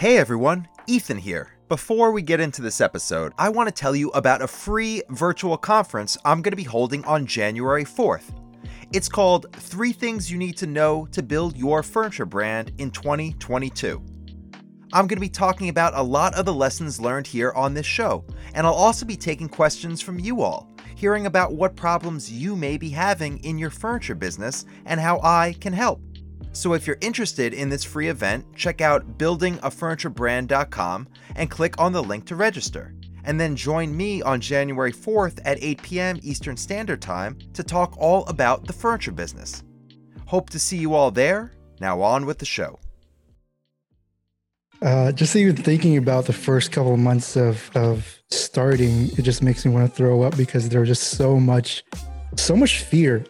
Hey everyone, Ethan here. Before we get into this episode, I want to tell you about a free virtual conference I'm going to be holding on January 4th. It's called Three Things You Need to Know to Build Your Furniture Brand in 2022. I'm going to be talking about a lot of the lessons learned here on this show, and I'll also be taking questions from you all, hearing about what problems you may be having in your furniture business and how I can help. So if you're interested in this free event, check out buildingafurniturebrand.com and click on the link to register. And then join me on January 4th at 8 p.m. Eastern Standard Time to talk all about the furniture business. Hope to see you all there. Now on with the show. Uh, just even thinking about the first couple of months of, of starting, it just makes me want to throw up because there was just so much, so much fear.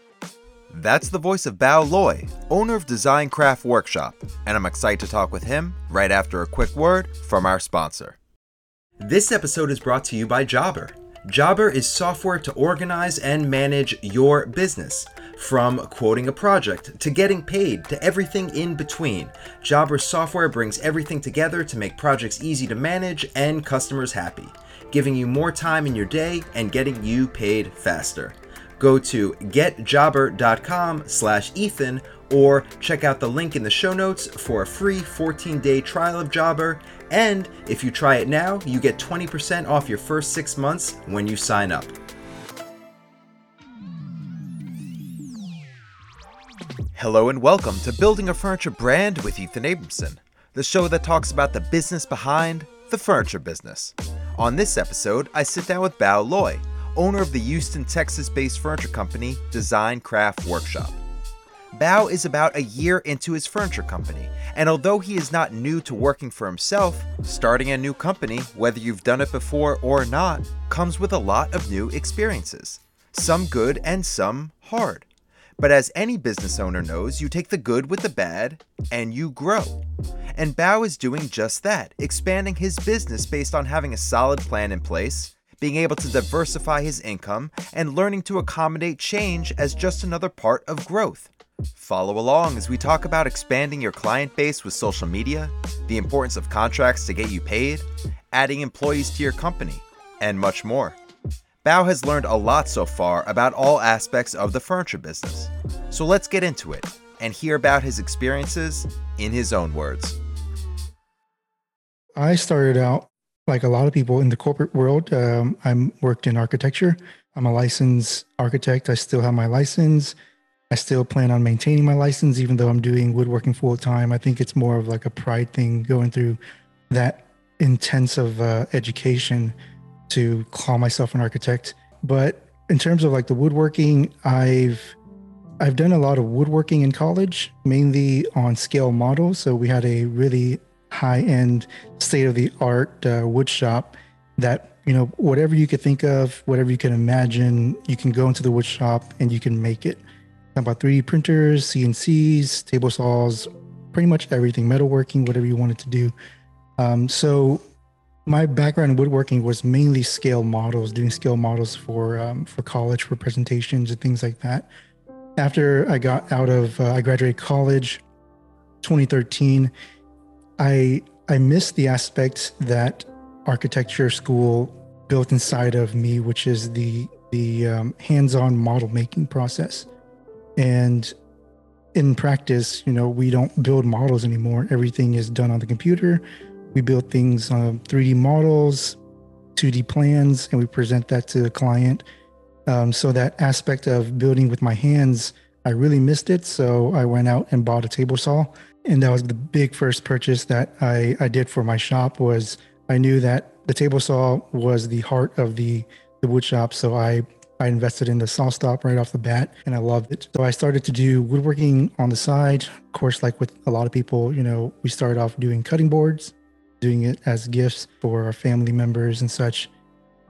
That's the voice of Bao Loy, owner of Design Craft Workshop, and I'm excited to talk with him right after a quick word from our sponsor. This episode is brought to you by Jobber. Jobber is software to organize and manage your business. From quoting a project to getting paid to everything in between, Jobber software brings everything together to make projects easy to manage and customers happy, giving you more time in your day and getting you paid faster. Go to getjobber.com slash Ethan or check out the link in the show notes for a free 14-day trial of Jobber. And if you try it now, you get 20% off your first six months when you sign up. Hello and welcome to Building a Furniture Brand with Ethan Abramson, the show that talks about the business behind the furniture business. On this episode, I sit down with Bao Loy, owner of the Houston, Texas based furniture company Design Craft Workshop. Bao is about a year into his furniture company, and although he is not new to working for himself, starting a new company, whether you've done it before or not, comes with a lot of new experiences. Some good and some hard. But as any business owner knows, you take the good with the bad and you grow. And Bao is doing just that, expanding his business based on having a solid plan in place, being able to diversify his income, and learning to accommodate change as just another part of growth. Follow along as we talk about expanding your client base with social media, the importance of contracts to get you paid, adding employees to your company, and much more. Bao has learned a lot so far about all aspects of the furniture business. So let's get into it and hear about his experiences in his own words. I started out like a lot of people in the corporate world. Um, I worked in architecture. I'm a licensed architect. I still have my license. I still plan on maintaining my license, even though I'm doing woodworking full time. I think it's more of like a pride thing going through that intensive uh, education to call myself an architect. But in terms of like the woodworking, I've I've done a lot of woodworking in college, mainly on scale models. So we had a really high end, state of the art uh, wood shop that you know whatever you could think of, whatever you can imagine, you can go into the wood shop and you can make it. About 3D printers, CNCs, table saws, pretty much everything, metalworking, whatever you wanted to do. Um, so my background in woodworking was mainly scale models, doing scale models for um, for college, for presentations and things like that. After I got out of, uh, I graduated college, 2013. I I missed the aspect that architecture school built inside of me, which is the the um, hands-on model making process. And in practice, you know, we don't build models anymore. Everything is done on the computer. We build things on 3D models, 2D plans, and we present that to the client. Um, so that aspect of building with my hands, I really missed it. So I went out and bought a table saw, and that was the big first purchase that I, I did for my shop. Was I knew that the table saw was the heart of the the wood shop, so I I invested in the SawStop right off the bat and I loved it. So I started to do woodworking on the side. Of course, like with a lot of people, you know, we started off doing cutting boards, doing it as gifts for our family members and such.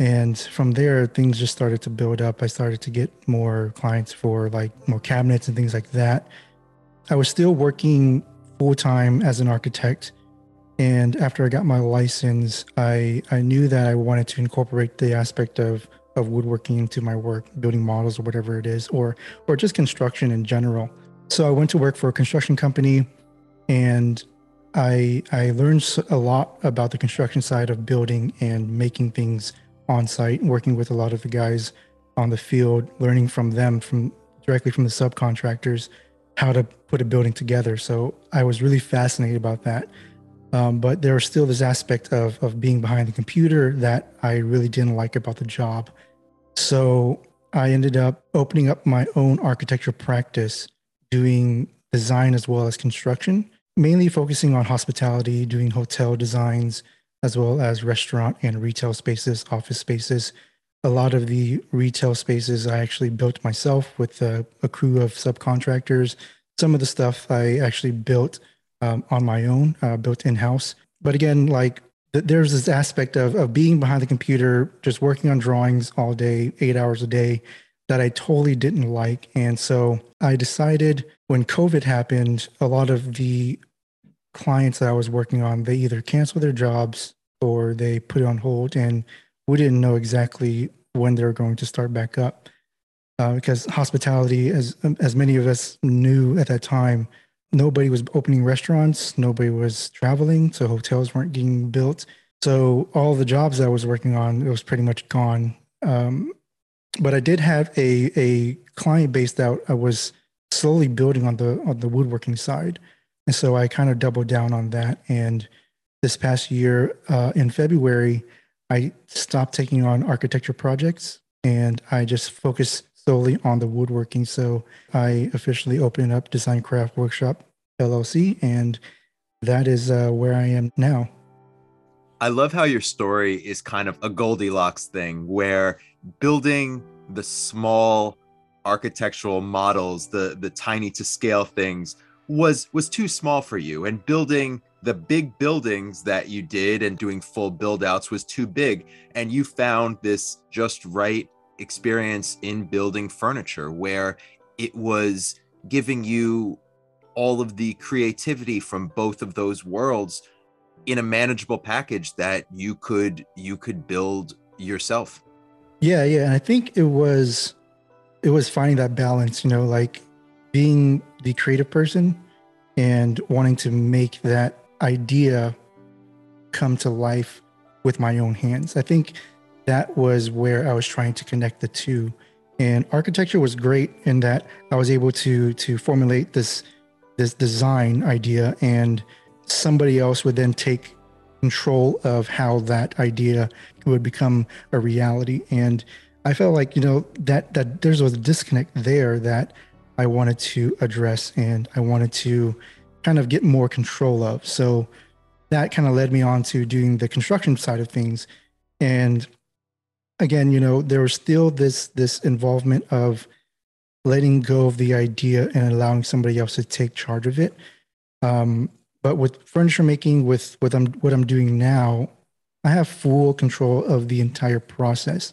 And from there, things just started to build up. I started to get more clients for like more cabinets and things like that. I was still working full time as an architect. And after I got my license, I, I knew that I wanted to incorporate the aspect of of woodworking into my work, building models or whatever it is, or or just construction in general. So I went to work for a construction company, and I I learned a lot about the construction side of building and making things on site, working with a lot of the guys on the field, learning from them from directly from the subcontractors how to put a building together. So I was really fascinated about that. Um, but there was still this aspect of of being behind the computer that I really didn't like about the job. So I ended up opening up my own architecture practice, doing design as well as construction, mainly focusing on hospitality, doing hotel designs, as well as restaurant and retail spaces, office spaces. A lot of the retail spaces I actually built myself with a, a crew of subcontractors. Some of the stuff I actually built um, on my own, uh, built in house. But again, like th- there's this aspect of, of being behind the computer, just working on drawings all day, eight hours a day, that I totally didn't like. And so I decided when COVID happened, a lot of the clients that I was working on, they either canceled their jobs or they put it on hold, and we didn't know exactly when they were going to start back up. Uh, because hospitality, as as many of us knew at that time, nobody was opening restaurants, nobody was traveling, so hotels weren't getting built. So all the jobs I was working on, it was pretty much gone. Um, but I did have a a client base that I was slowly building on the on the woodworking side. And so I kind of doubled down on that. And this past year, uh, in February, I stopped taking on architecture projects and I just focused solely on the woodworking. So I officially opened up Design Craft Workshop LLC, and that is uh, where I am now. I love how your story is kind of a Goldilocks thing where building the small architectural models, the the tiny to scale things was was too small for you and building the big buildings that you did and doing full build outs was too big and you found this just right experience in building furniture where it was giving you all of the creativity from both of those worlds in a manageable package that you could you could build yourself. Yeah yeah and i think it was it was finding that balance you know like being the creative person and wanting to make that idea come to life with my own hands. I think that was where I was trying to connect the two. And architecture was great in that I was able to to formulate this this design idea and somebody else would then take control of how that idea would become a reality and I felt like you know that that there's a disconnect there that I wanted to address and I wanted to kind of get more control of. So that kind of led me on to doing the construction side of things. And again, you know, there was still this this involvement of letting go of the idea and allowing somebody else to take charge of it. Um, but with furniture making, with what I'm what I'm doing now, I have full control of the entire process,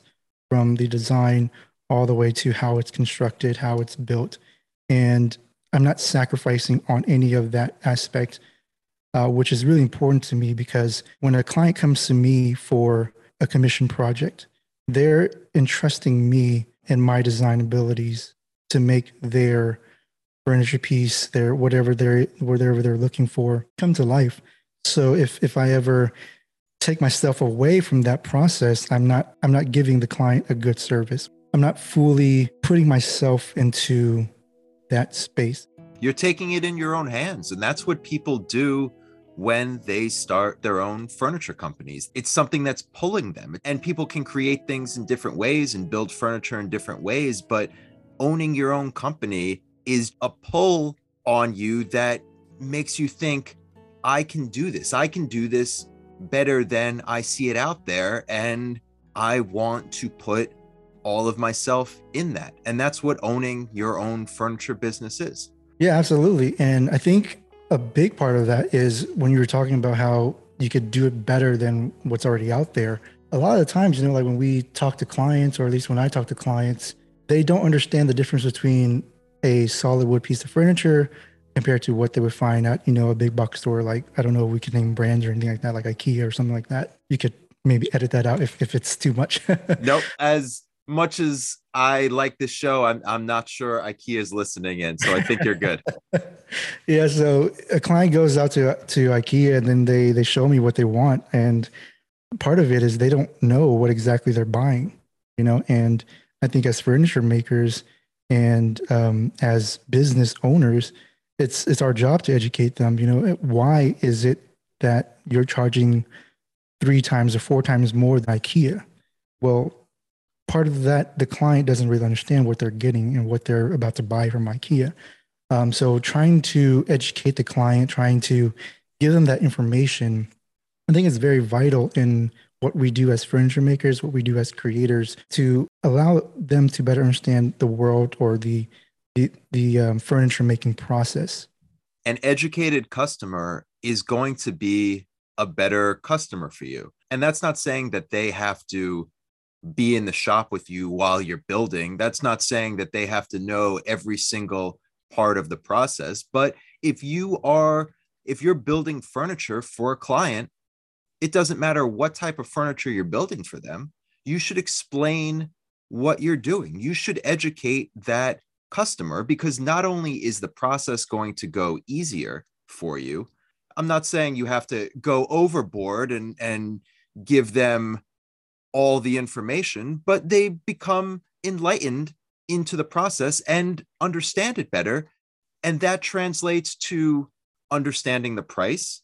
from the design all the way to how it's constructed, how it's built, and I'm not sacrificing on any of that aspect, uh, which is really important to me because when a client comes to me for a commission project, they're entrusting me and my design abilities to make their furniture piece, their whatever they're whatever they're looking for, come to life. So if if I ever take myself away from that process, I'm not I'm not giving the client a good service. I'm not fully putting myself into that space. You're taking it in your own hands. And that's what people do when they start their own furniture companies. It's something that's pulling them. And people can create things in different ways and build furniture in different ways. But owning your own company is a pull on you that makes you think, I can do this. I can do this better than I see it out there. And I want to put all of myself in that. And that's what owning your own furniture business is. Yeah, absolutely. And I think a big part of that is when you were talking about how you could do it better than what's already out there. A lot of the times, you know, like when we talk to clients, or at least when I talk to clients, they don't understand the difference between a solid wood piece of furniture compared to what they would find at, you know, a big box store. Like, I don't know if we can name brands or anything like that, like IKEA or something like that. You could maybe edit that out if, if it's too much. nope. As much as I like this show, I'm I'm not sure IKEA is listening in, so I think you're good. yeah, so a client goes out to to IKEA and then they they show me what they want, and part of it is they don't know what exactly they're buying, you know. And I think as furniture makers and um, as business owners, it's it's our job to educate them. You know, why is it that you're charging three times or four times more than IKEA? Well, part of that, the client doesn't really understand what they're getting and what they're about to buy from IKEA. Um, so trying to educate the client, trying to give them that information, I think is very vital in what we do as furniture makers, what we do as creators, to allow them to better understand the world or the the, the um, furniture making process. An educated customer is going to be a better customer for you, and that's not saying that they have to be in the shop with you while you're building. That's not saying that they have to know every single part of the process. But if you are, if you're building furniture for a client, it doesn't matter what type of furniture you're building for them. You should explain what you're doing. You should educate that customer because not only is the process going to go easier for you, I'm not saying you have to go overboard and, and give them all the information, but they become enlightened into the process and understand it better. And that translates to understanding the price.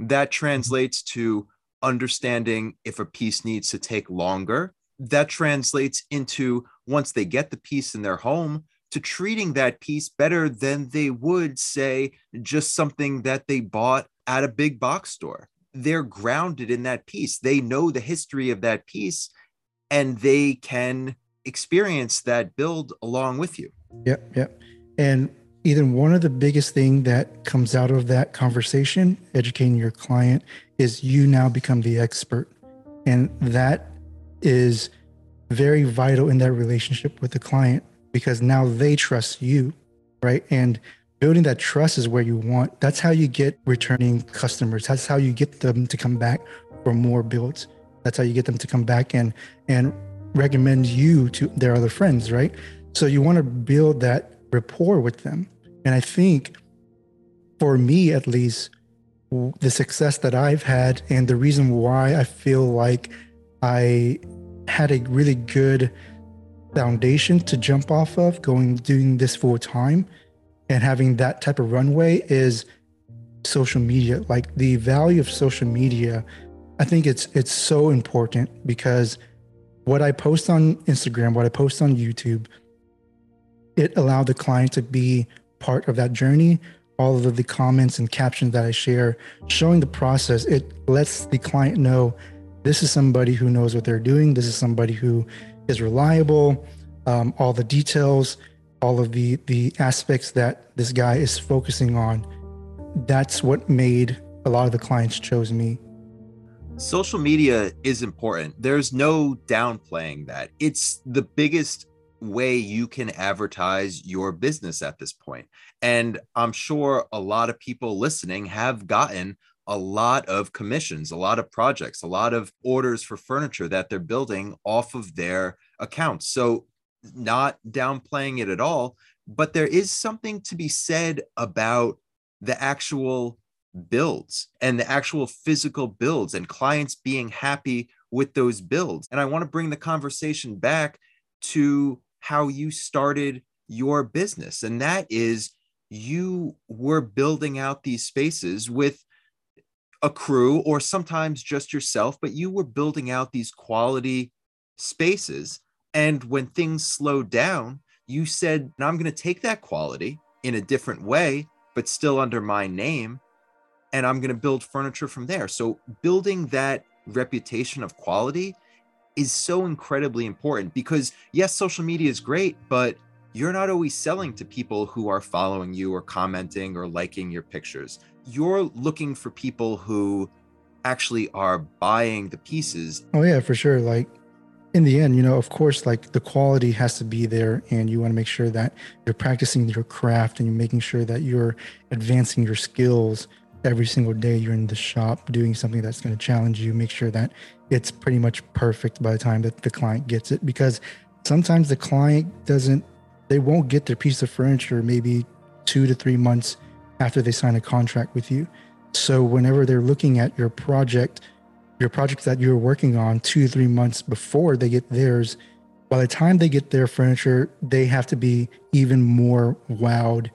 That mm-hmm. translates to understanding if a piece needs to take longer. That translates into once they get the piece in their home, to treating that piece better than they would, say, just something that they bought at a big box store they're grounded in that piece. They know the history of that piece and they can experience that build along with you. Yep, yep. And Ethan, one of the biggest thing that comes out of that conversation, educating your client, is you now become the expert. And that is very vital in that relationship with the client because now they trust you, right? And building that trust is where you want. That's how you get returning customers. That's how you get them to come back for more builds. That's how you get them to come back and and recommend you to their other friends, right? So you want to build that rapport with them. And I think for me at least the success that I've had and the reason why I feel like I had a really good foundation to jump off of going doing this full time and having that type of runway is social media. Like the value of social media, I think it's it's so important because what I post on Instagram, what I post on YouTube, it allowed the client to be part of that journey. All of the comments and captions that I share, showing the process, it lets the client know this is somebody who knows what they're doing. This is somebody who is reliable. Um, all the details all of the the aspects that this guy is focusing on. That's what made a lot of the clients chose me. Social media is important. There's no downplaying that. It's the biggest way you can advertise your business at this point. And i'm sure a lot of people listening have gotten a lot of commissions, a lot of projects, a lot of orders for furniture that they're building off of their accounts. So not downplaying it at all, but there is something to be said about the actual builds and the actual physical builds and clients being happy with those builds. And I want to bring the conversation back to how you started your business. And that is you were building out these spaces with a crew or sometimes just yourself, but you were building out these quality spaces and when things slowed down, you said, I'm going to take that quality in a different way, but still under my name. And I'm going to build furniture from there. So, building that reputation of quality is so incredibly important because, yes, social media is great, but you're not always selling to people who are following you or commenting or liking your pictures. You're looking for people who actually are buying the pieces. Oh, yeah, for sure. Like, in the end, you know, of course, like the quality has to be there, and you want to make sure that you're practicing your craft and you're making sure that you're advancing your skills every single day you're in the shop doing something that's going to challenge you. Make sure that it's pretty much perfect by the time that the client gets it. Because sometimes the client doesn't, they won't get their piece of furniture maybe two to three months after they sign a contract with you. So whenever they're looking at your project, your project that you're working on two, three months before they get theirs, by the time they get their furniture, they have to be even more wowed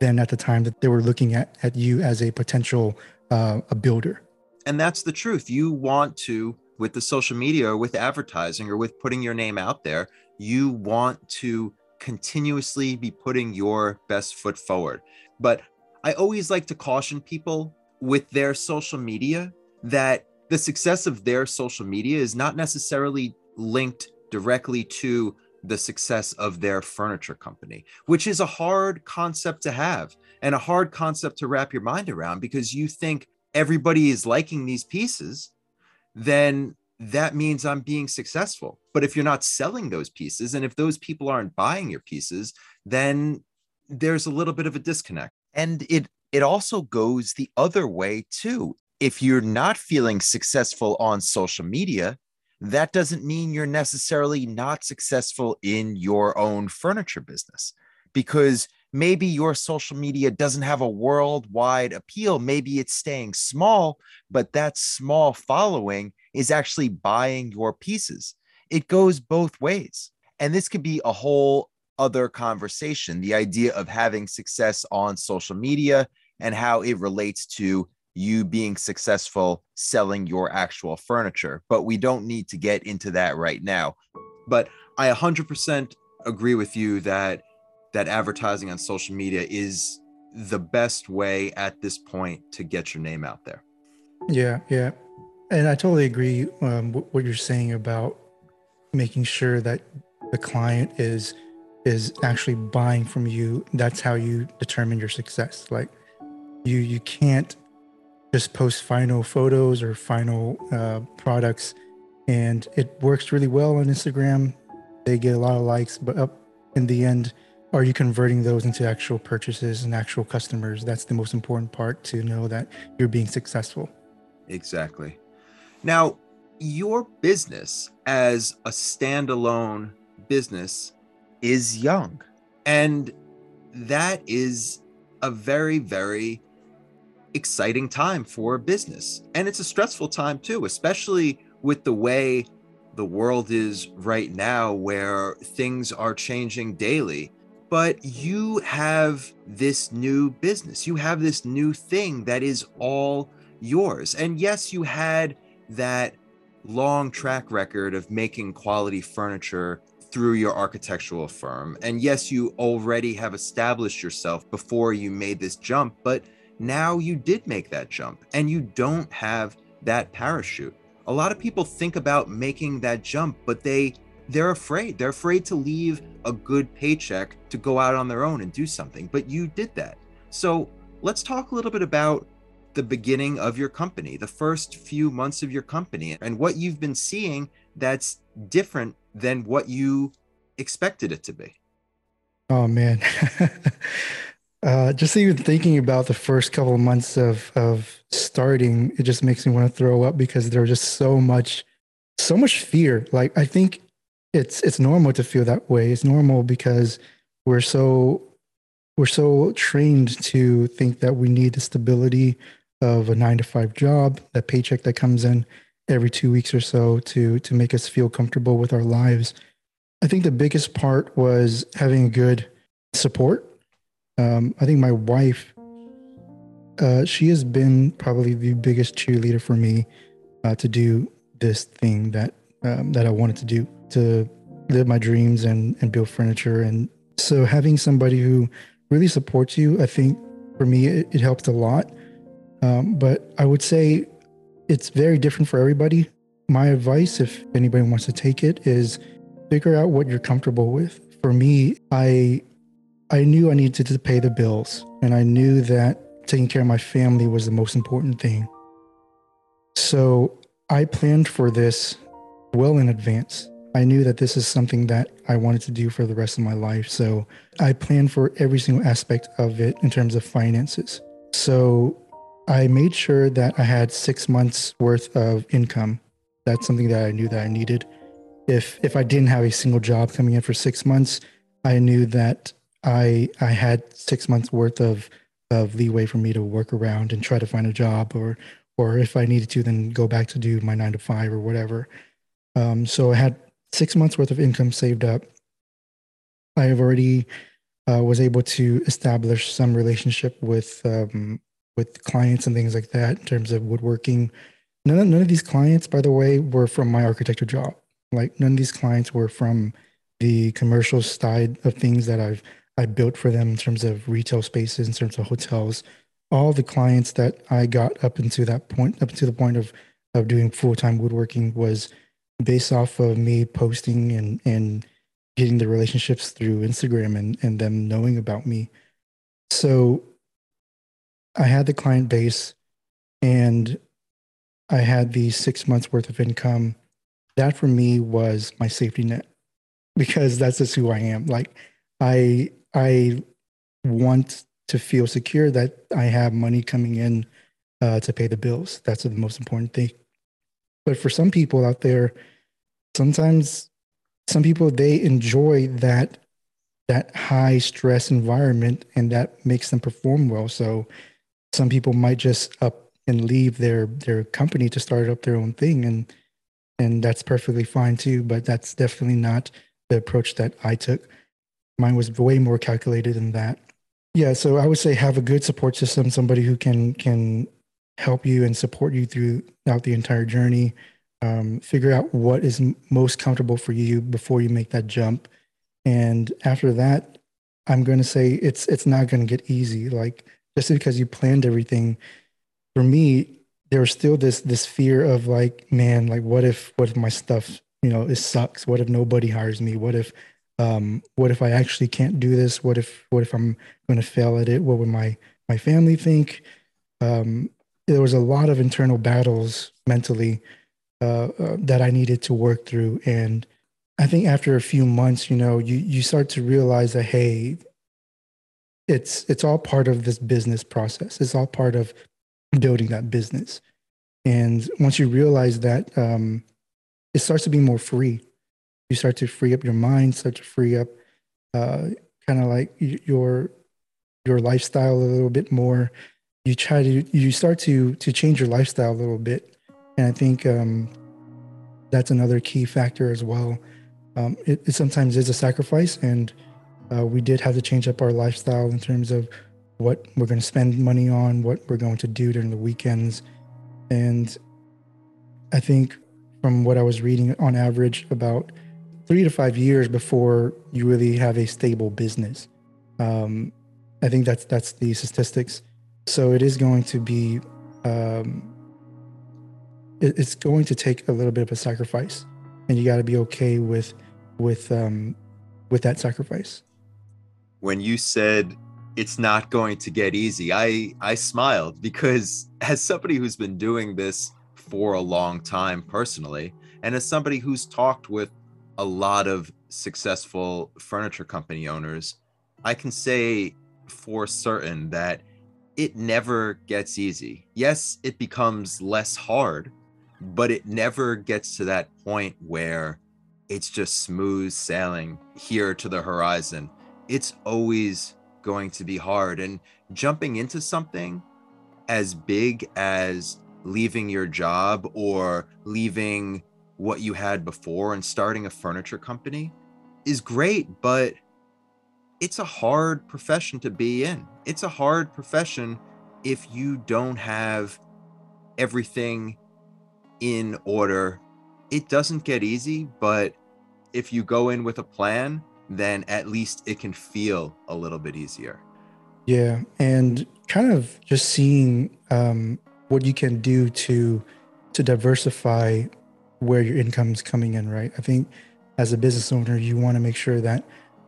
than at the time that they were looking at, at you as a potential uh, a builder. And that's the truth. You want to, with the social media or with advertising or with putting your name out there, you want to continuously be putting your best foot forward. But I always like to caution people with their social media that the success of their social media is not necessarily linked directly to the success of their furniture company, which is a hard concept to have and a hard concept to wrap your mind around because you think everybody is liking these pieces, then that means I'm being successful. But if you're not selling those pieces and if those people aren't buying your pieces, then there's a little bit of a disconnect. And it it also goes the other way too. If you're not feeling successful on social media, that doesn't mean you're necessarily not successful in your own furniture business because maybe your social media doesn't have a worldwide appeal. Maybe it's staying small, but that small following is actually buying your pieces. It goes both ways. And this could be a whole other conversation the idea of having success on social media and how it relates to you being successful selling your actual furniture. But we don't need to get into that right now. But I 100% agree with you that that advertising on social media is the best way at this point to get your name out there. Yeah, yeah. And I totally agree um, what you're saying about making sure that the client is is actually buying from you. That's how you determine your success. Like you you can't just post final photos or final uh, products, and it works really well on Instagram. They get a lot of likes, but up in the end, are you converting those into actual purchases and actual customers? That's the most important part to know that you're being successful. Exactly. Now, your business as a standalone business is young, and that is a very, very exciting time for business. And it's a stressful time too, especially with the way the world is right now, where things are changing daily. But you have this new business, you have this new thing that is all yours. And yes, you had that long track record of making quality furniture through your architectural firm. And yes, you already have established yourself before you made this jump, but now you did make that jump and you don't have that parachute. A lot of people think about making that jump, but they they're afraid. They're afraid to leave a good paycheck to go out on their own and do something. But you did that. So let's talk a little bit about the beginning of your company, the first few months of your company, and what you've been seeing that's different than what you expected it to be. Oh man. Uh, just even thinking about the first couple of months of of starting, it just makes me want to throw up because there was just so much, so much fear. Like I think it's it's normal to feel that way. It's normal because we're so we're so trained to think that we need the stability of a nine to five job, that paycheck that comes in every two weeks or so to to make us feel comfortable with our lives. I think the biggest part was having a good support um, I think my wife, uh, she has been probably the biggest cheerleader for me uh, to do this thing that um, that I wanted to do to live my dreams and and build furniture. And so having somebody who really supports you, I think for me it, it helped a lot. Um, but I would say it's very different for everybody. My advice, if anybody wants to take it, is figure out what you're comfortable with. For me, I I knew I needed to pay the bills, and I knew that taking care of my family was the most important thing. So I planned for this well in advance. I knew that this is something that I wanted to do for the rest of my life. So I planned for every single aspect of it in terms of finances. So I made sure that I had six months worth of income. That's something that I knew that I needed. if if I didn't have a single job coming in for six months, I knew that I I had six months worth of of leeway for me to work around and try to find a job or or if I needed to then go back to do my nine to five or whatever. Um, so I had six months worth of income saved up. I have already uh, was able to establish some relationship with um, with clients and things like that in terms of woodworking. None of, none of these clients, by the way, were from my architecture job. Like none of these clients were from the commercial side of things that I've I built for them in terms of retail spaces, in terms of hotels. All the clients that I got up into that point, up to the point of of doing full time woodworking, was based off of me posting and and getting the relationships through Instagram and and them knowing about me. So I had the client base, and I had the six months worth of income. That for me was my safety net because that's just who I am. Like I I want to feel secure that I have money coming in uh, to pay the bills. That's the most important thing. But for some people out there, sometimes some people they enjoy that that high stress environment and that makes them perform well. So some people might just up and leave their their company to start up their own thing and and that's perfectly fine too, but that's definitely not the approach that I took. Mine was way more calculated than that. Yeah, so I would say have a good support system, somebody who can can help you and support you throughout the entire journey. Um, figure out what is most comfortable for you before you make that jump, and after that, I'm going to say it's it's not going to get easy. Like just because you planned everything, for me, there was still this this fear of like, man, like what if what if my stuff you know it sucks? What if nobody hires me? What if um, what if I actually can't do this? What if what if I'm going to fail at it? What would my my family think? Um, there was a lot of internal battles mentally uh, uh, that I needed to work through, and I think after a few months, you know, you you start to realize that hey, it's it's all part of this business process. It's all part of building that business, and once you realize that, um, it starts to be more free you start to free up your mind, start to free up uh, kind of like your your lifestyle a little bit more. You try to you start to to change your lifestyle a little bit, and I think um, that's another key factor as well. Um, it, it, sometimes is a sacrifice, and uh, we did have to change up our lifestyle in terms of what we're going to spend money on, what we're going to do during the weekends, and I think from what I was reading on average about three to five years before you really have a stable business. Um, I think that's that's the statistics. So it is going to be, um, it, it's going to take a little bit of a sacrifice, and you got to be okay with with um, with that sacrifice. When you said it's not going to get easy, I I smiled because as somebody who's been doing this for a long time personally, and as somebody who's talked with a lot of successful furniture company owners, I can say for certain that it never gets easy. Yes, it becomes less hard, but it never gets to that point where it's just smooth sailing here to the horizon. It's always going to be hard. And jumping into something as big as leaving your job or leaving what you had before and starting a furniture company is great, but it's a hard profession to be in. It's a hard profession if you don't have everything in order. It doesn't get easy, but if you go in with a plan, then at least it can feel a little bit easier. Yeah, and kind of just seeing um, what you can do to to diversify where your income is coming in, right? I think as a business owner, you want to make sure that,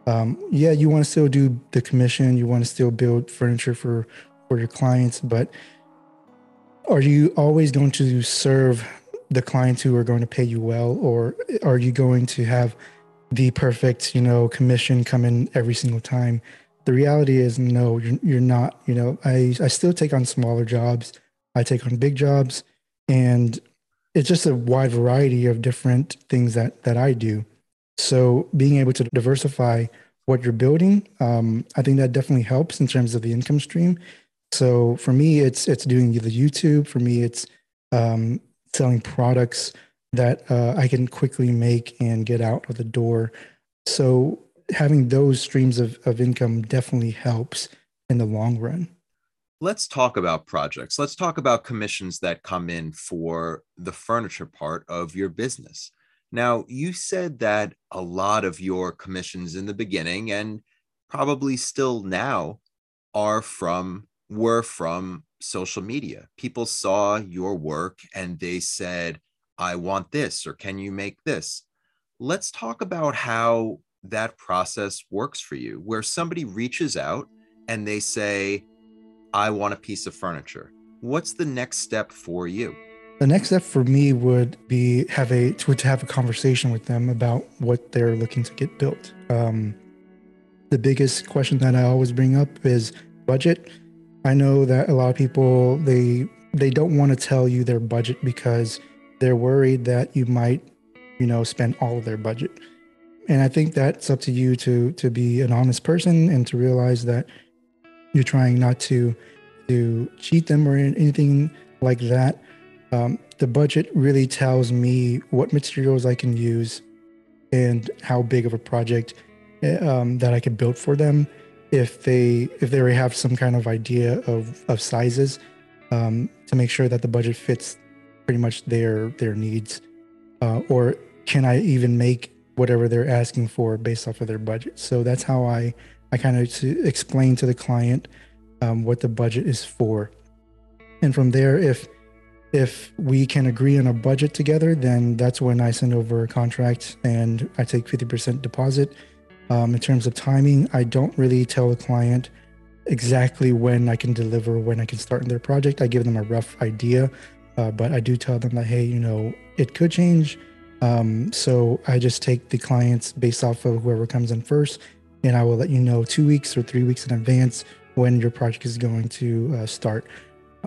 um, yeah, you want to still do the commission, you want to still build furniture for for your clients, but are you always going to serve the clients who are going to pay you well, or are you going to have the perfect, you know, commission come in every single time? The reality is, no, you're, you're not. You know, I I still take on smaller jobs, I take on big jobs, and it's just a wide variety of different things that that I do. So being able to diversify what you're building, um, I think that definitely helps in terms of the income stream. So for me, it's it's doing the YouTube. For me, it's um, selling products that uh, I can quickly make and get out of the door. So having those streams of, of income definitely helps in the long run. Let's talk about projects. Let's talk about commissions that come in for the furniture part of your business. Now, you said that a lot of your commissions in the beginning and probably still now are from were from social media. People saw your work and they said, I want this, or can you make this? Let's talk about how that process works for you, where somebody reaches out and they say, I want a piece of furniture. What's the next step for you? The next step for me would be have a to, to have a conversation with them about what they're looking to get built. Um, the biggest question that I always bring up is budget. I know that a lot of people they they don't want to tell you their budget because they're worried that you might, you know, spend all of their budget. And I think that's up to you to to be an honest person and to realize that you're trying not to to cheat them or anything like that. Um, the budget really tells me what materials I can use and how big of a project eh, um, that I can build for them. If they if they already have some kind of idea of of sizes, um, to make sure that the budget fits pretty much their their needs, uh, or can I even make whatever they're asking for based off of their budget? So that's how I I kind of explain to the client um, what the budget is for, and from there, if if we can agree on a budget together, then that's when I send over a contract and I take 50% deposit. Um, in terms of timing, I don't really tell the client exactly when I can deliver, when I can start in their project. I give them a rough idea uh, but I do tell them that, hey, you know, it could change. Um, so I just take the clients based off of whoever comes in first, and I will let you know two weeks or three weeks in advance when your project is going to uh, start.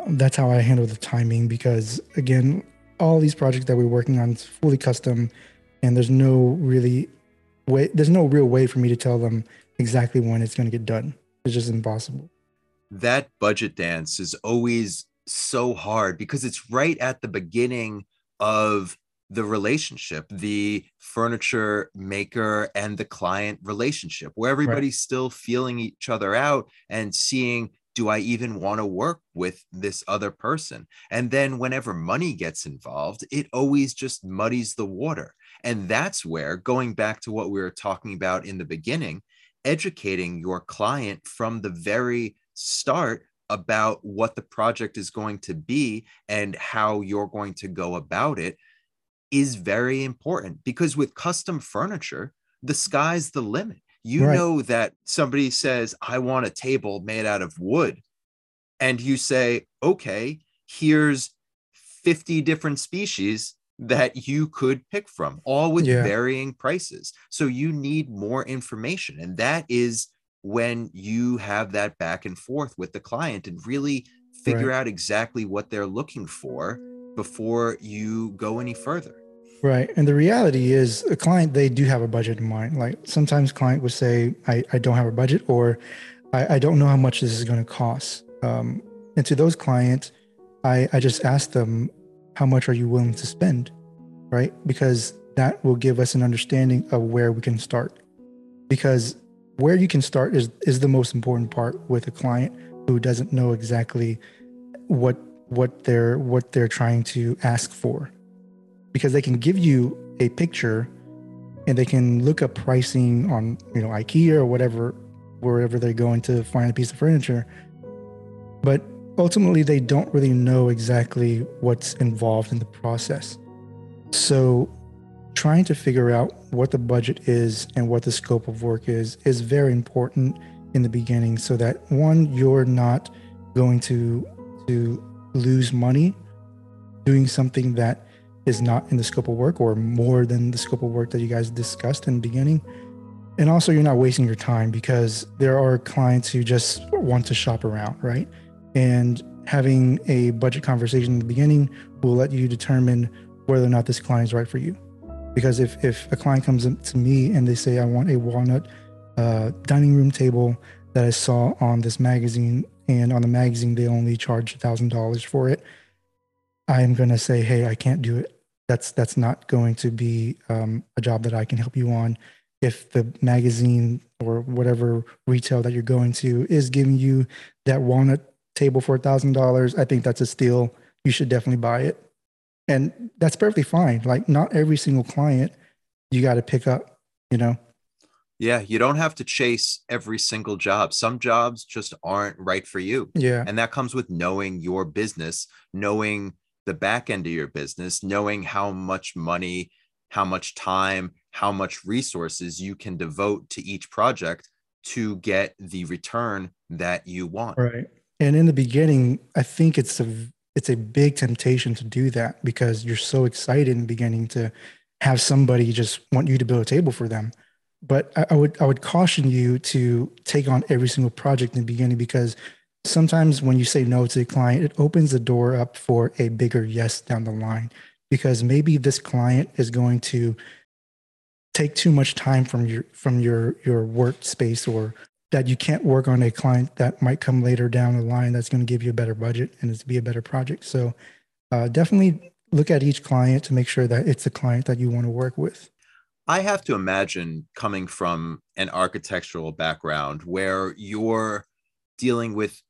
Um, that's how I handle the timing because, again, all these projects that we're working on is fully custom, and there's no really way, there's no real way for me to tell them exactly when it's going to get done. It's just impossible. That budget dance is always so hard because it's right at the beginning of the relationship, the furniture maker and the client relationship, where everybody's right. still feeling each other out and seeing, do I even want to work with this other person? And then whenever money gets involved, it always just muddies the water. And that's where, going back to what we were talking about in the beginning, educating your client from the very start about what the project is going to be and how you're going to go about it is very important because with custom furniture, the sky's the limit. You right. know that somebody says, I want a table made out of wood. And you say, okay, here's 50 different species that you could pick from, all with yeah. varying prices. So you need more information. And that is when you have that back and forth with the client and really figure right. out exactly what they're looking for before you go any further. Right. And the reality is a client, they do have a budget in mind. Like sometimes client would say, I, I don't have a budget or I, I don't know how much this is going to cost. Um, and to those clients, I, I just ask them, how much are you willing to spend? Right. Because that will give us an understanding of where we can start. Because where you can start is is the most important part with a client who doesn't know exactly what what they're what they're trying to ask for because they can give you a picture and they can look up pricing on you know ikea or whatever wherever they're going to find a piece of furniture. But ultimately they don't really know exactly what's involved in the process. So trying to figure out what the budget is and what the scope of work is is very important in the beginning so that one you're not going to to lose money doing something that is not in the scope of work or more than the scope of work that you guys discussed in the beginning and also you're not wasting your time because there are clients who just want to shop around right and having a budget conversation in the beginning will let you determine whether or not this client is right for you. Because if if a client comes to me and they say I want a walnut uh, dining room table that I saw on this magazine, and on the magazine they only charge a thousand dollars for it, I'm gonna say, hey, I can't do it. That's that's not going to be um, a job that I can help you on. If the magazine or whatever retail that you're going to is giving you that walnut table for a thousand dollars, I think that's a steal. You should definitely buy it. And that's perfectly fine. Like not every single client you got to pick up, you know? Yeah, you don't have to chase every single job. Some jobs just aren't right for you. Yeah. And that comes with knowing your business, knowing the back end of your business, knowing how much money, how much time, how much resources you can devote to each project to get the return that you want. Right. And in the beginning, I think it's a it's a big temptation to do that because you're so excited in the beginning to have somebody just want you to build a table for them. But I, I would I would caution you to take on every single project in the beginning because sometimes when you say no to a client, it opens the door up for a bigger yes down the line. Because maybe this client is going to take too much time from your from your your workspace or that you can't work on a client that might come later down the line that's going to give you a better budget and it's be a better project. So uh, definitely look at each client to make sure that it's a client that you want to work with. I have to imagine coming from an architectural background where you're dealing with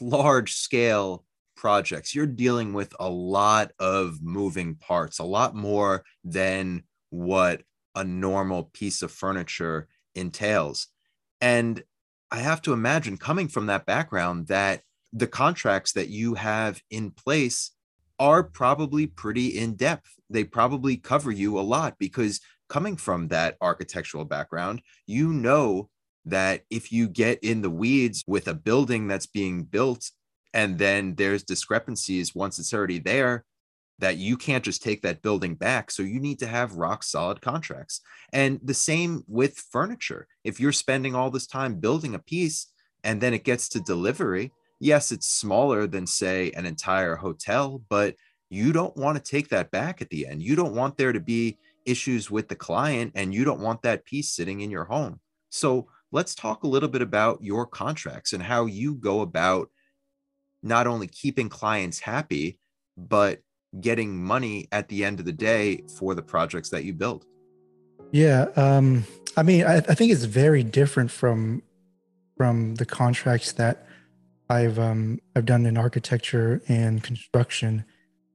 large scale projects, you're dealing with a lot of moving parts, a lot more than what a normal piece of furniture entails. And I have to imagine coming from that background that the contracts that you have in place are probably pretty in depth. They probably cover you a lot because coming from that architectural background, you know that if you get in the weeds with a building that's being built and then there's discrepancies once it's already there, that you can't just take that building back. So you need to have rock solid contracts. And the same with furniture. If you're spending all this time building a piece and then it gets to delivery, yes, it's smaller than, say, an entire hotel, but you don't want to take that back at the end. You don't want there to be issues with the client and you don't want that piece sitting in your home. So let's talk a little bit about your contracts and how you go about not only keeping clients happy, but getting money at the end of the day for the projects that you build. Yeah, um, I mean, I, I, think it's very different from from the contracts that I've um, I've done in architecture and construction,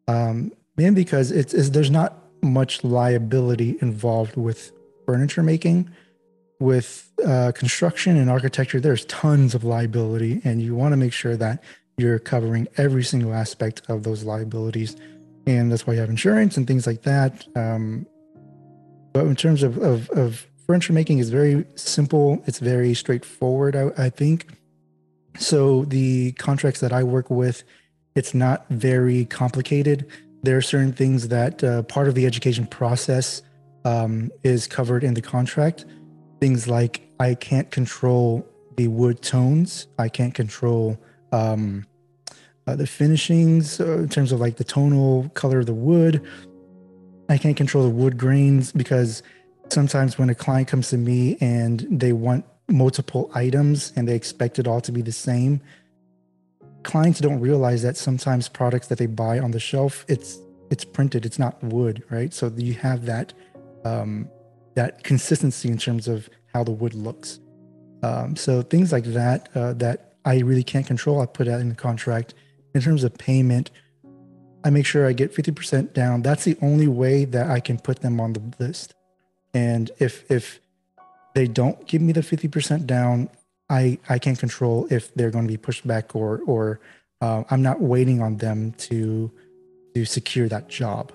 um, mainly because it's, it's there's not much liability involved with furniture making. With uh, construction and architecture, there's tons of liability, and you want to make sure that you're covering every single aspect of those liabilities and that's why you have insurance and things like that. Um, but in terms of, of, of furniture making, is very simple. It's very straightforward. I, I think. So the contracts that I work with, it's not very complicated. There are certain things that uh, part of the education process um, is covered in the contract. Things like I can't control the wood tones. I can't control um, uh, the finishings uh, in terms of like the tonal color of the wood. I can't control the wood grains because sometimes when a client comes to me and they want multiple items and they expect it all to be the same, clients don't realize that sometimes products that they buy on the shelf it's it's printed, it's not wood, right? So you have that um, that consistency in terms of how the wood looks. Um, so things like that uh, that I really can't control, I put out in the contract in terms of payment, I make sure I get 50% down. That's the only way that I can put them on the list. And if if they don't give me the 50% down, I I can't control if they're going to be pushed back or or uh, I'm not waiting on them to to secure that job.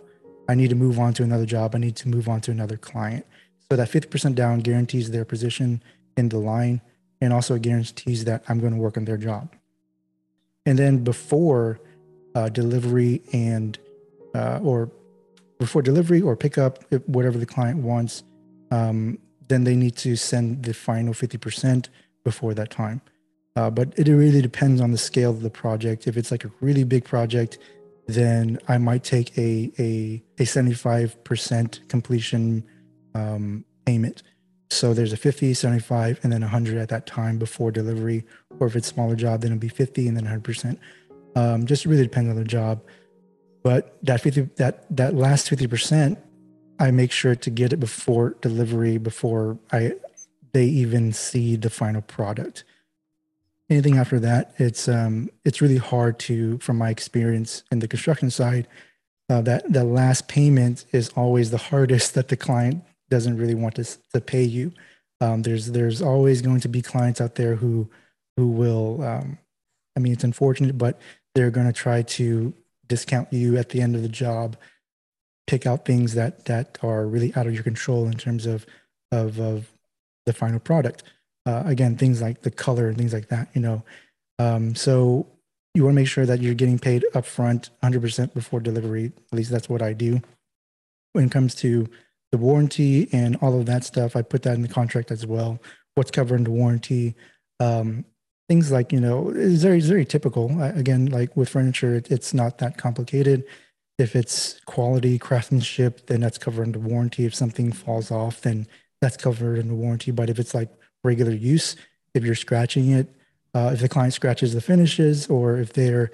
I need to move on to another job. I need to move on to another client. So that 50% down guarantees their position in the line and also guarantees that I'm going to work on their job and then before uh, delivery and uh, or before delivery or pickup, whatever the client wants, um, then they need to send the final 50% before that time. Uh, but it really depends on the scale of the project. If it's like a really big project, then I might take a a a 75% completion um, payment. So there's a 50, 75, and then 100 at that time before delivery. Or if it's smaller job, then it'll be 50 and then 100%. Um, just really depends on the job. But that 50, that that last 50%, I make sure to get it before delivery, before I they even see the final product. Anything after that, it's um, it's really hard to, from my experience in the construction side, uh, that the last payment is always the hardest that the client doesn't really want to, to pay you. Um, there's there's always going to be clients out there who who will. Um, I mean, it's unfortunate, but they're going to try to discount you at the end of the job, pick out things that that are really out of your control in terms of of, of the final product. Uh, again, things like the color and things like that. You know, um, so you want to make sure that you're getting paid upfront, 100% before delivery. At least that's what I do. When it comes to the warranty and all of that stuff, I put that in the contract as well. What's covered in the warranty, um, things like you know, it's very very typical. Again, like with furniture, it, it's not that complicated. If it's quality craftsmanship, then that's covered under warranty. If something falls off, then that's covered in the warranty. But if it's like regular use, if you're scratching it, uh, if the client scratches the finishes, or if they're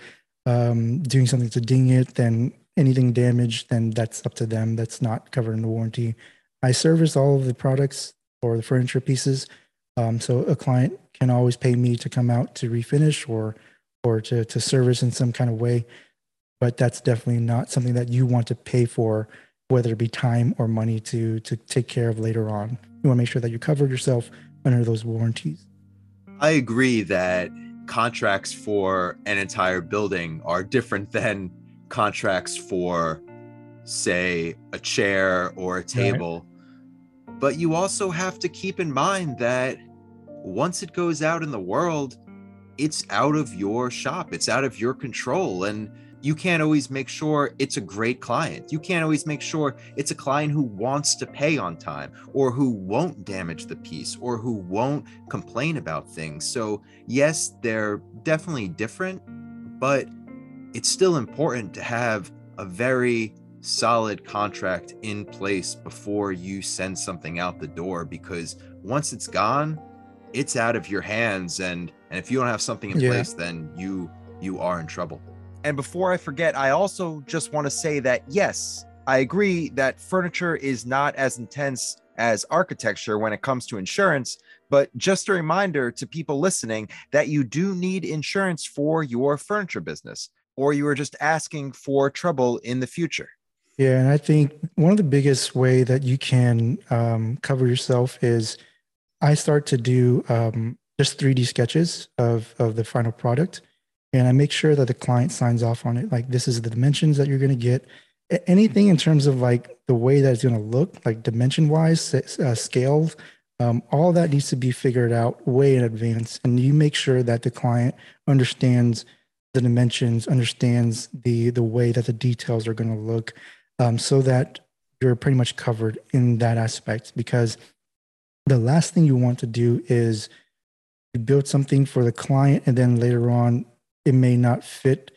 um, doing something to ding it, then anything damaged, then that's up to them. That's not covered in the warranty. I service all of the products or the furniture pieces. Um, so a client can always pay me to come out to refinish or or to, to service in some kind of way. But that's definitely not something that you want to pay for, whether it be time or money to to take care of later on. You want to make sure that you cover yourself under those warranties. I agree that contracts for an entire building are different than contracts for, say, a chair or a table. Right. But you also have to keep in mind that once it goes out in the world, it's out of your shop, it's out of your control. And you can't always make sure it's a great client. You can't always make sure it's a client who wants to pay on time or who won't damage the piece or who won't complain about things. So, yes, they're definitely different, but it's still important to have a very solid contract in place before you send something out the door because once it's gone it's out of your hands and and if you don't have something in yeah. place then you you are in trouble and before i forget i also just want to say that yes i agree that furniture is not as intense as architecture when it comes to insurance but just a reminder to people listening that you do need insurance for your furniture business or you were just asking for trouble in the future. Yeah, and I think one of the biggest way that you can um, cover yourself is I start to do um, just 3D sketches of of the final product, and I make sure that the client signs off on it. Like this is the dimensions that you're going to get. Anything in terms of like the way that it's going to look, like dimension wise, uh, scales, um, all that needs to be figured out way in advance, and you make sure that the client understands the dimensions, understands the the way that the details are going to look, um, so that you're pretty much covered in that aspect. Because the last thing you want to do is you build something for the client, and then later on it may not fit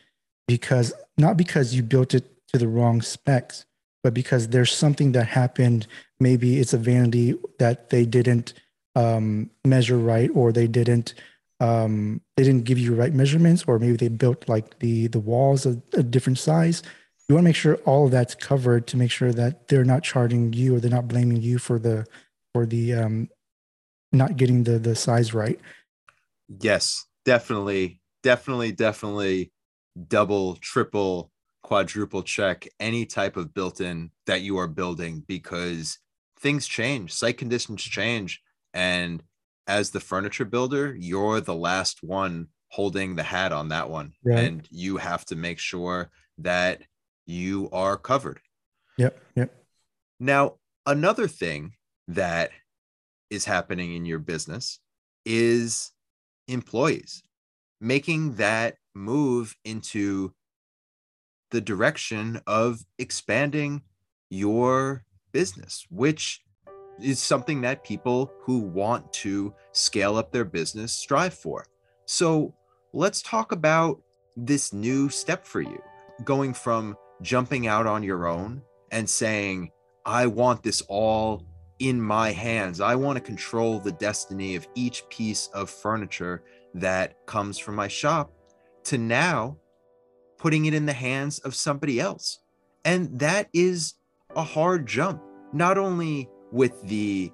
because not because you built it to the wrong specs, but because there's something that happened. Maybe it's a vanity that they didn't um, measure right, or they didn't um, they didn't give you right measurements, or maybe they built like the the walls a, a different size. You want to make sure all of that's covered to make sure that they're not charging you or they're not blaming you for the for the um, not getting the the size right. Yes, definitely, definitely, definitely, double, triple, quadruple check any type of built-in that you are building because things change, site conditions change, and as the furniture builder, you're the last one holding the hat on that one. Right. And you have to make sure that you are covered. Yep. Yep. Now, another thing that is happening in your business is employees making that move into the direction of expanding your business, which is something that people who want to scale up their business strive for. So let's talk about this new step for you. going from jumping out on your own and saying, I want this all in my hands. I want to control the destiny of each piece of furniture that comes from my shop to now putting it in the hands of somebody else. And that is a hard jump, not only with the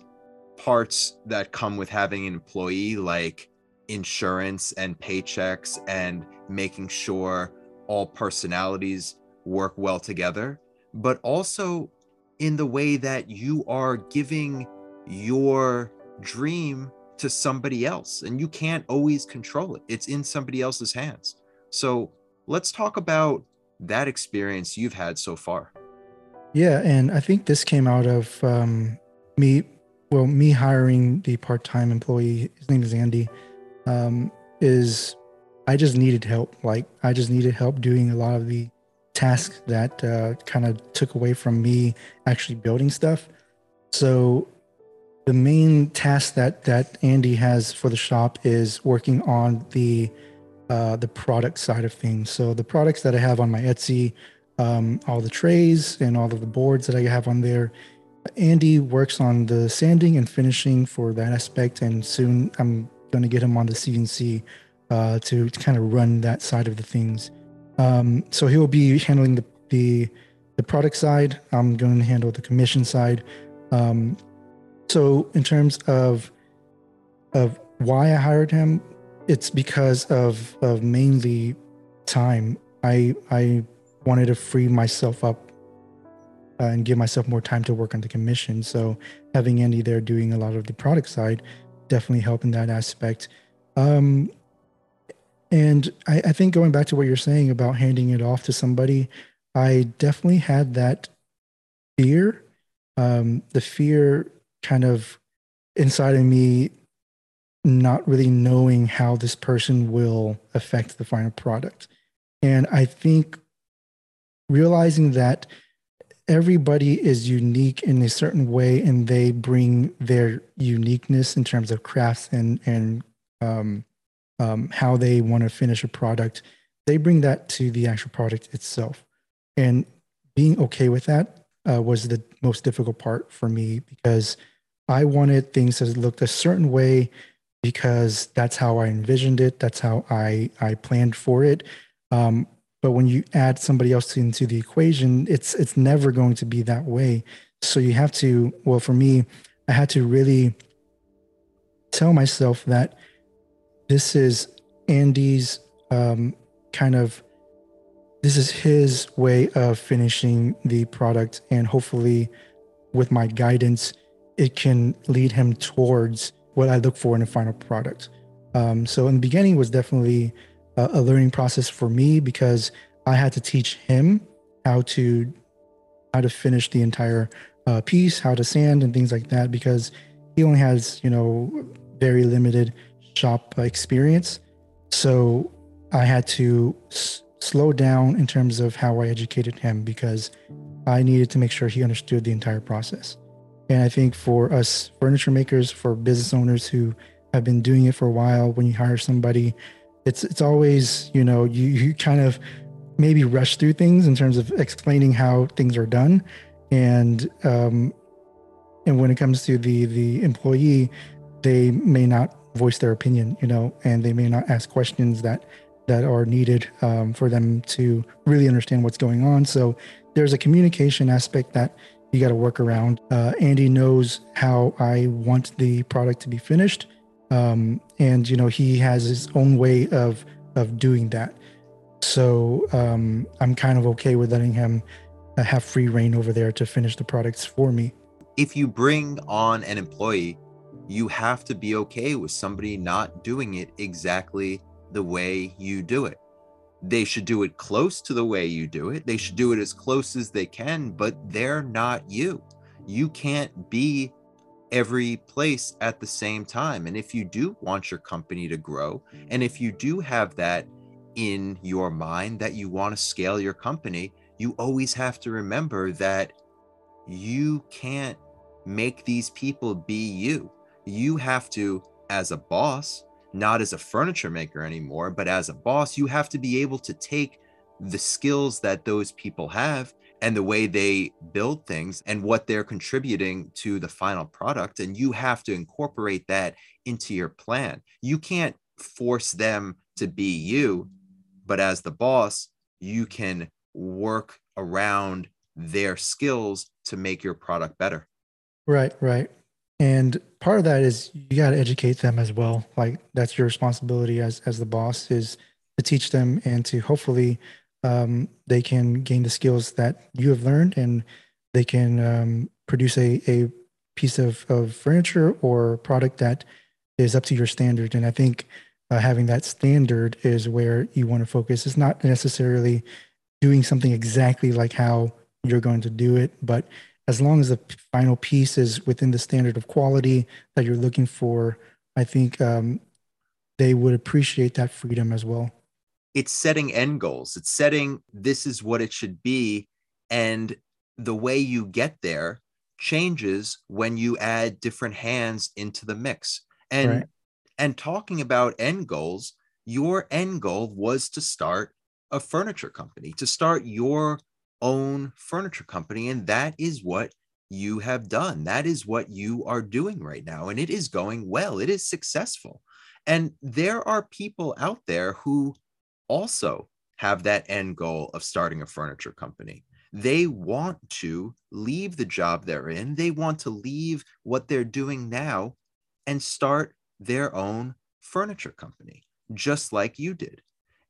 parts that come with having an employee, like insurance and paychecks and making sure all personalities work well together, but also in the way that you are giving your dream to somebody else and you can't always control it. It's in somebody else's hands. So let's talk about that experience you've had so far. Yeah, and I think this came out of um, me, well, me hiring the part-time employee. His name is Andy. Um, is I just needed help. Like I just needed help doing a lot of the tasks that uh, kind of took away from me actually building stuff. So the main task that that Andy has for the shop is working on the uh, the product side of things. So the products that I have on my Etsy, um, all the trays and all of the boards that I have on there. Andy works on the sanding and finishing for that aspect, and soon I'm going to get him on the CNC uh, to, to kind of run that side of the things. Um, so he will be handling the, the the product side. I'm going to handle the commission side. Um, so in terms of of why I hired him, it's because of of mainly time. I I wanted to free myself up uh, and give myself more time to work on the commission. So having Andy there doing a lot of the product side definitely helped in that aspect. Um, and I, I think going back to what you're saying about handing it off to somebody, I definitely had that fear. Um, the fear kind of inside of me not really knowing how this person will affect the final product. And I think realizing that everybody is unique in a certain way and they bring their uniqueness in terms of crafts and, and um, um, how they want to finish a product, they bring that to the actual product itself. And being okay with that uh, was the most difficult part for me because I wanted things to look a certain way because that's how I envisioned it. That's how I I planned for it. Um, but when you add somebody else into the equation, it's it's never going to be that way. So you have to. Well, for me, I had to really tell myself that this is Andy's um, kind of this is his way of finishing the product, and hopefully, with my guidance, it can lead him towards what I look for in a final product. Um, so in the beginning was definitely a, a, learning process for me because I had to teach him how to how to finish the entire uh, piece, how to sand and things like that because he only has you know very limited shop experience. So I had to s- slow down in terms of how I educated him because I needed to make sure he understood the entire process. And I think for us furniture makers, for business owners who have been doing it for a while, when you hire somebody, it's it's always you know you you kind of maybe rush through things in terms of explaining how things are done, and um, and when it comes to the the employee, they may not voice their opinion, you know, and they may not ask questions that that are needed um, for them to really understand what's going on. So there's a communication aspect that you got to work around. Uh, Andy knows how I want the product to be finished, um, and you know he has his own way of of doing that. So um, I'm kind of okay with letting him uh, have free reign over there to finish the products for me. If you bring on an employee, you have to be okay with somebody not doing it exactly the way you do it they should do it close to the way you do it. They should do it as close as they can, but they're not you. You can't be every place at the same time. And if you do want your company to grow, and if you do have that in your mind that you want to scale your company, you always have to remember that you can't make these people be you. You have to, as a boss, not as a furniture maker anymore, but as a boss, you have to be able to take the skills that those people have and the way they build things and what they're contributing to the final product. And you have to incorporate that into your plan. You can't force them to be you, but as the boss, you can work around their skills to make your product better. Right, right. And part of that is you got to educate them as well. Like that's your responsibility as as the boss is to teach them and to hopefully um, they can gain the skills that you have learned and they can um, produce a, a piece of, of furniture or product that is up to your standard. And I think uh, having that standard is where you want to focus. It's not necessarily doing something exactly like how you're going to do it, but as long as the final piece is within the standard of quality that you're looking for, I think um, they would appreciate that freedom as well it's setting end goals. It's setting this is what it should be. And the way you get there changes when you add different hands into the mix. And right. and talking about end goals your end goal was to start a furniture company to start your own furniture company. And that is what you have done. That is what you are doing right now. And it is going well. It is successful. And there are people out there who also have that end goal of starting a furniture company. They want to leave the job they're in, they want to leave what they're doing now and start their own furniture company, just like you did.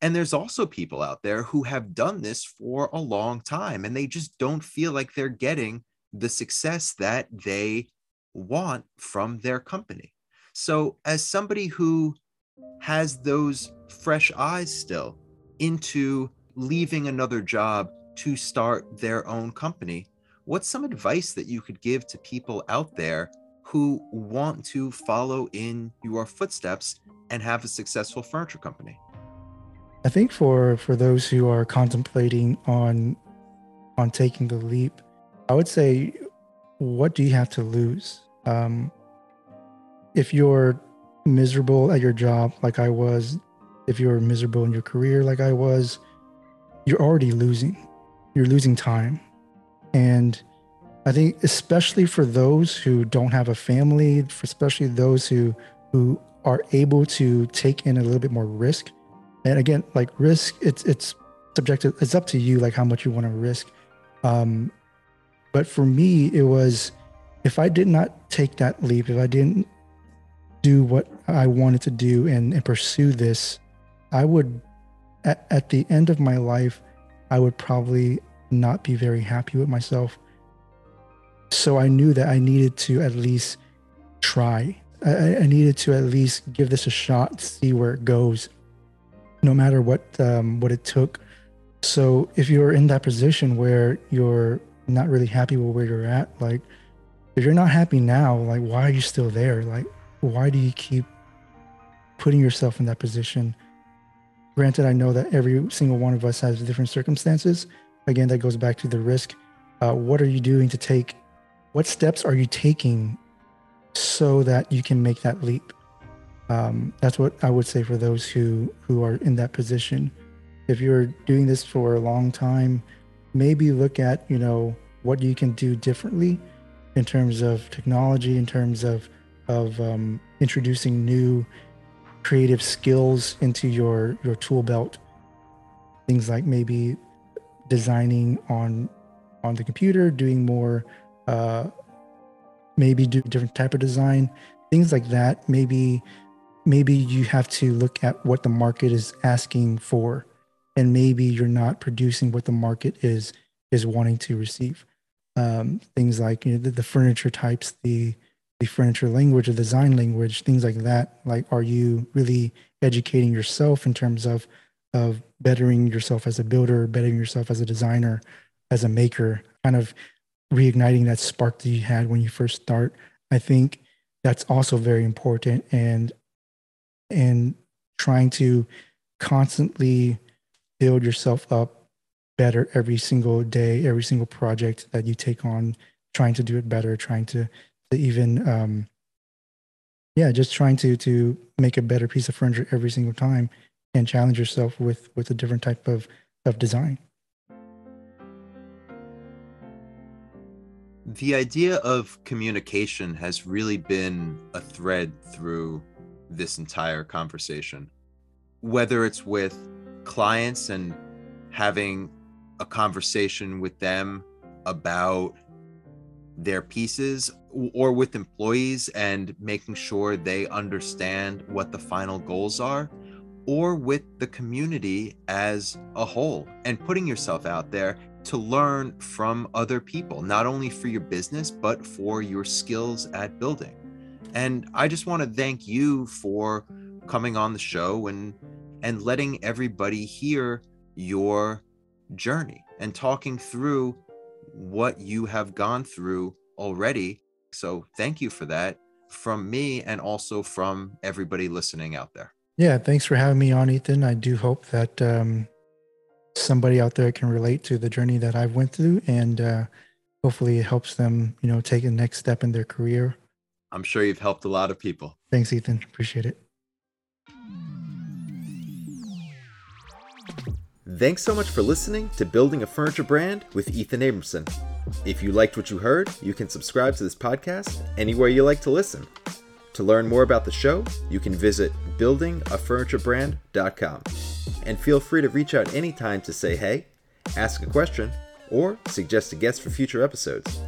And there's also people out there who have done this for a long time and they just don't feel like they're getting the success that they want from their company. So, as somebody who has those fresh eyes still into leaving another job to start their own company, what's some advice that you could give to people out there who want to follow in your footsteps and have a successful furniture company? I think for for those who are contemplating on on taking the leap, I would say, what do you have to lose? Um, if you're miserable at your job like I was, if you're miserable in your career like I was, you're already losing. You're losing time. And I think especially for those who don't have a family, especially those who who are able to take in a little bit more risk. And again, like risk, it's it's subjective. It's up to you, like how much you want to risk. Um, but for me, it was if I did not take that leap, if I didn't do what I wanted to do and, and pursue this, I would, at, at the end of my life, I would probably not be very happy with myself. So I knew that I needed to at least try. I, I needed to at least give this a shot, see where it goes, no matter what um, what it took. So if you're in that position where you're not really happy with where you're at, like if you're not happy now, like why are you still there? Like why do you keep putting yourself in that position? Granted, I know that every single one of us has different circumstances. Again, that goes back to the risk. Uh, what are you doing to take? What steps are you taking so that you can make that leap? Um, that's what I would say for those who who are in that position. If you're doing this for a long time, maybe look at you know what you can do differently in terms of technology, in terms of of um, introducing new creative skills into your your tool belt. Things like maybe designing on on the computer doing more uh maybe do different type of design things like that. Maybe maybe you have to look at what the market is asking for and maybe you're not producing what the market is is wanting to receive. Um, things like you know the, the furniture types the the furniture language, the design language, things like that? Like, are you really educating yourself in terms of of bettering yourself as a builder, bettering yourself as a designer, as a maker, kind of reigniting that spark that you had when you first start? I think that's also very important, and and trying to constantly build yourself up better every single day, every single project that you take on, trying to do it better, trying to to even um, yeah just trying to to make a better piece of furniture every single time and challenge yourself with with a different type of of design. The idea of communication has really been a thread through this entire conversation. Whether it's with clients and having a conversation with them about their pieces or with employees and making sure they understand what the final goals are or with the community as a whole and putting yourself out there to learn from other people not only for your business but for your skills at building and i just want to thank you for coming on the show and and letting everybody hear your journey and talking through what you have gone through already. So thank you for that from me and also from everybody listening out there. Yeah, thanks for having me on, Ethan. I do hope that um, somebody out there can relate to the journey that I've went through, and uh, hopefully it helps them, you know, take the next step in their career. I'm sure you've helped a lot of people. Thanks, Ethan. Appreciate it. Thanks so much for listening to Building a Furniture Brand with Ethan Abramson. If you liked what you heard, you can subscribe to this podcast anywhere you like to listen. To learn more about the show, you can visit buildingafurniturebrand.com. And feel free to reach out anytime to say hey, ask a question, or suggest a guest for future episodes.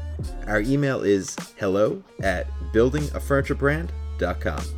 Our email is hello at buildingafurniturebrand.com.